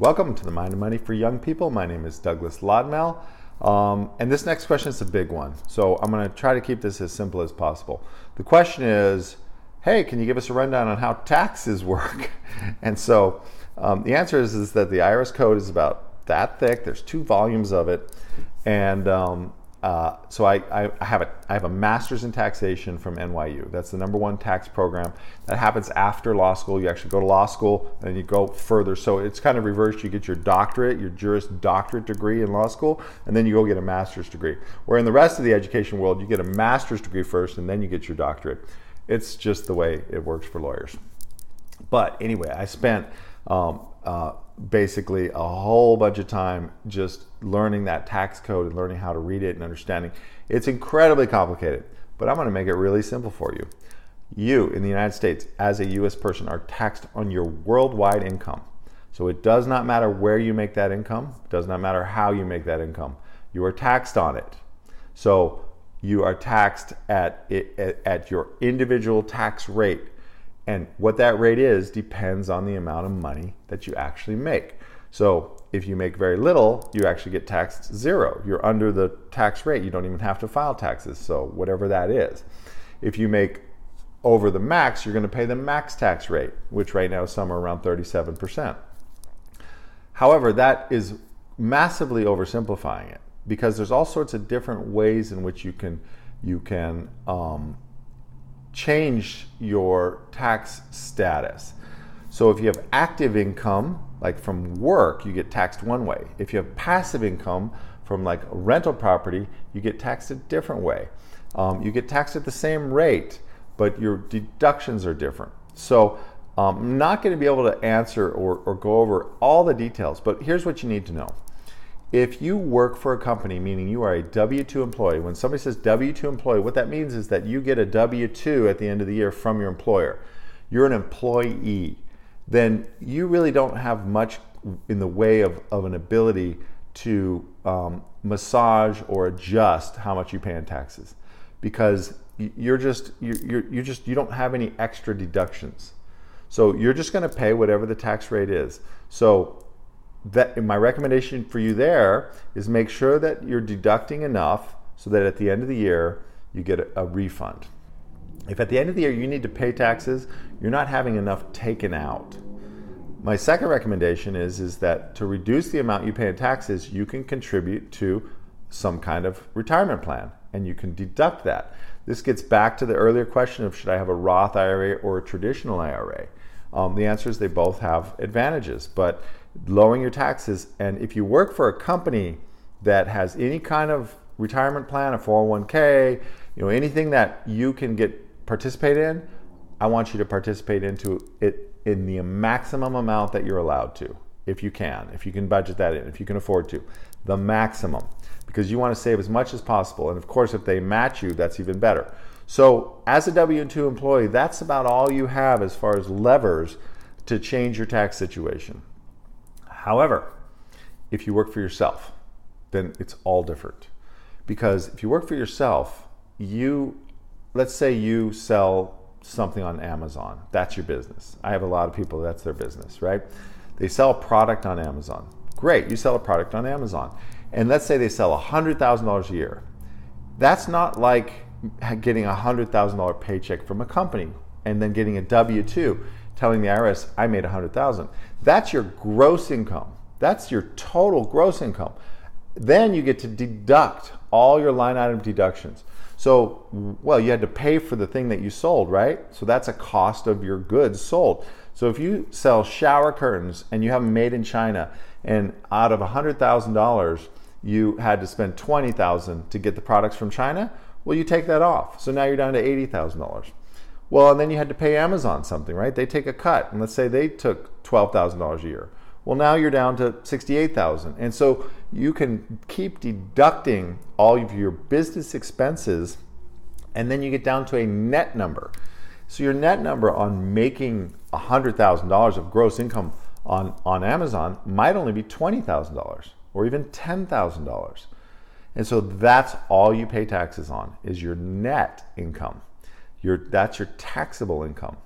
Welcome to the Mind of Money for Young People. My name is Douglas Lodmell. Um, and this next question is a big one. So I'm going to try to keep this as simple as possible. The question is hey, can you give us a rundown on how taxes work? and so um, the answer is, is that the IRS code is about that thick. There's two volumes of it. And um, uh, so I, I, have a, I have a master's in taxation from NYU. That's the number one tax program. That happens after law school. You actually go to law school and you go further. So it's kind of reversed. You get your doctorate, your Juris Doctorate degree in law school, and then you go get a master's degree. Where in the rest of the education world, you get a master's degree first and then you get your doctorate. It's just the way it works for lawyers. But anyway, I spent um, uh, basically a whole bunch of time just learning that tax code and learning how to read it and understanding. It's incredibly complicated, but I'm going to make it really simple for you. You in the United States, as a US person, are taxed on your worldwide income. So it does not matter where you make that income, it does not matter how you make that income. You are taxed on it. So you are taxed at, at your individual tax rate and what that rate is depends on the amount of money that you actually make. So if you make very little, you actually get taxed zero. You're under the tax rate. You don't even have to file taxes. So whatever that is. If you make over the max, you're going to pay the max tax rate, which right now is somewhere around 37%. However, that is massively oversimplifying it because there's all sorts of different ways in which you can you can um, change your tax status. So if you have active income, like from work, you get taxed one way. If you have passive income from like rental property, you get taxed a different way. Um, you get taxed at the same rate, but your deductions are different. So um, I'm not going to be able to answer or, or go over all the details, but here's what you need to know. If you work for a company, meaning you are a W 2 employee, when somebody says W 2 employee, what that means is that you get a W 2 at the end of the year from your employer. You're an employee. Then you really don't have much in the way of, of an ability to um, massage or adjust how much you pay in taxes because you're just you're, you're just you don't have any extra deductions so you're just going to pay whatever the tax rate is so that my recommendation for you there is make sure that you're deducting enough so that at the end of the year you get a, a refund. If at the end of the year you need to pay taxes, you're not having enough taken out. My second recommendation is, is that to reduce the amount you pay in taxes, you can contribute to some kind of retirement plan and you can deduct that. This gets back to the earlier question of should I have a Roth IRA or a traditional IRA? Um, the answer is they both have advantages, but lowering your taxes. And if you work for a company that has any kind of retirement plan, a 401k, you know, anything that you can get participate in, I want you to participate into it in the maximum amount that you're allowed to, if you can, if you can budget that in, if you can afford to, the maximum, because you want to save as much as possible. And of course, if they match you, that's even better. So, as a W 2 employee, that's about all you have as far as levers to change your tax situation. However, if you work for yourself, then it's all different. Because if you work for yourself, you, let's say you sell something on Amazon, that's your business. I have a lot of people, that's their business, right? They sell a product on Amazon. Great, you sell a product on Amazon. And let's say they sell $100,000 a year. That's not like getting a $100,000 paycheck from a company and then getting a W 2 telling the IRS, I made 100,000. That's your gross income. That's your total gross income. Then you get to deduct all your line item deductions. So, well, you had to pay for the thing that you sold, right? So that's a cost of your goods sold. So if you sell shower curtains and you have them made in China, and out of $100,000, you had to spend 20,000 to get the products from China, well, you take that off. So now you're down to $80,000. Well, and then you had to pay Amazon something, right? They take a cut, and let's say they took twelve thousand dollars a year. Well, now you're down to sixty-eight thousand, and so you can keep deducting all of your business expenses, and then you get down to a net number. So your net number on making hundred thousand dollars of gross income on on Amazon might only be twenty thousand dollars or even ten thousand dollars, and so that's all you pay taxes on is your net income. Your, that's your taxable income.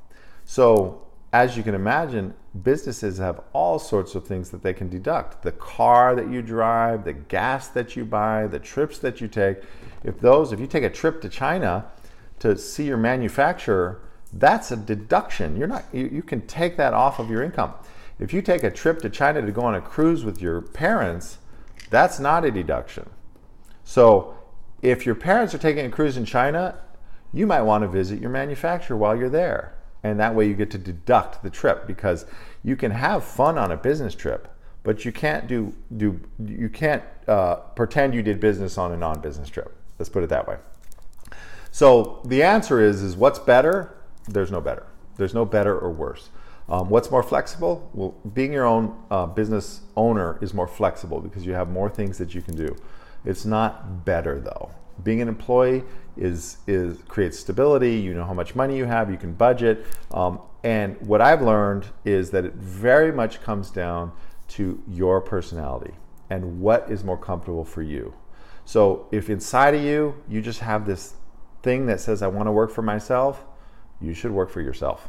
So as you can imagine, businesses have all sorts of things that they can deduct. The car that you drive, the gas that you buy, the trips that you take. If those, if you take a trip to China to see your manufacturer, that's a deduction. You're not you, you can take that off of your income. If you take a trip to China to go on a cruise with your parents, that's not a deduction. So if your parents are taking a cruise in China, you might want to visit your manufacturer while you're there. And that way you get to deduct the trip because you can have fun on a business trip but you can't do do you can't uh, pretend you did business on a non-business trip. Let's put it that way. So the answer is is what's better? There's no better. There's no better or worse. Um, what's more flexible? Well being your own uh, business owner is more flexible because you have more things that you can do. It's not better though being an employee is is creates stability. You know how much money you have. You can budget. Um, and what I've learned is that it very much comes down to your personality and what is more comfortable for you. So if inside of you you just have this thing that says I want to work for myself, you should work for yourself.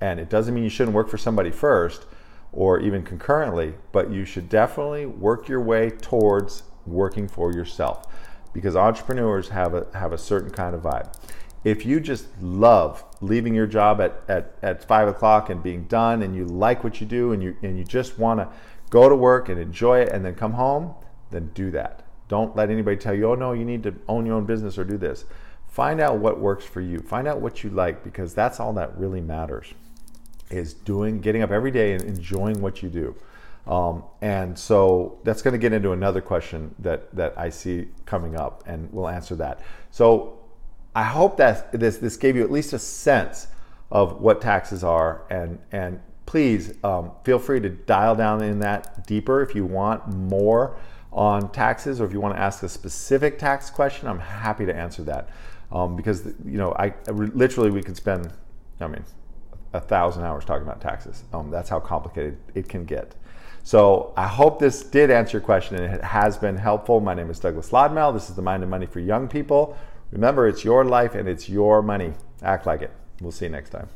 And it doesn't mean you shouldn't work for somebody first or even concurrently, but you should definitely work your way towards working for yourself because entrepreneurs have a have a certain kind of vibe. If you just love leaving your job at, at, at five o'clock and being done and you like what you do and you and you just want to go to work and enjoy it and then come home, then do that. Don't let anybody tell you, oh no, you need to own your own business or do this. Find out what works for you. Find out what you like because that's all that really matters. Is doing getting up every day and enjoying what you do. Um, and so that's going to get into another question that, that I see coming up, and we'll answer that. So I hope that this, this gave you at least a sense of what taxes are, and, and please um, feel free to dial down in that deeper if you want more on taxes or if you want to ask a specific tax question. I'm happy to answer that um, because you know I literally we could spend, I mean, a thousand hours talking about taxes. Um, that's how complicated it can get. So I hope this did answer your question and it has been helpful. My name is Douglas Lodmell. This is the Mind of Money for Young People. Remember, it's your life and it's your money. Act like it. We'll see you next time.